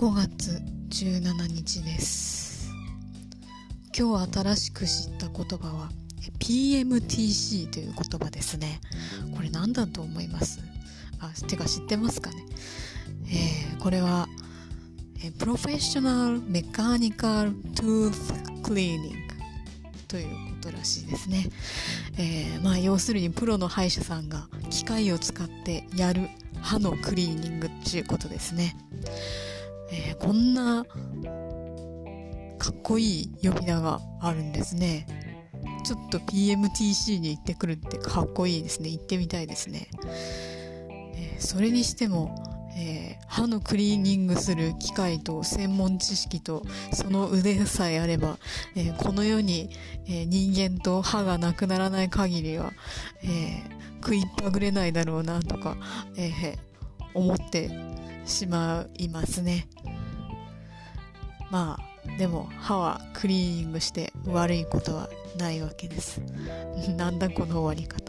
5月17日です。今日新しく知った言葉は PMTC という言葉ですね。これ何だと思います？あてか知ってますかね、えー、これはプロフェッショナルメカニカルトゥースクリーニングということらしいですね、えー、まあ要するにプロの歯医者さんが機械を使ってやる歯のクリーニングっていうことですね、えー、こんなかっこいい呼び名があるんですね。ちょっと PMTC に行ってくるってかっこいいですね。行ってみたいですね、えー、それにしてもえー、歯のクリーニングする機械と専門知識とその腕さえあれば、えー、この世に、えー、人間と歯がなくならない限りは、え食いっぱぐれないだろうなとか、え思ってしまいますね。まあ、でも歯はクリーニングして悪いことはないわけです。なんだこの終わり方。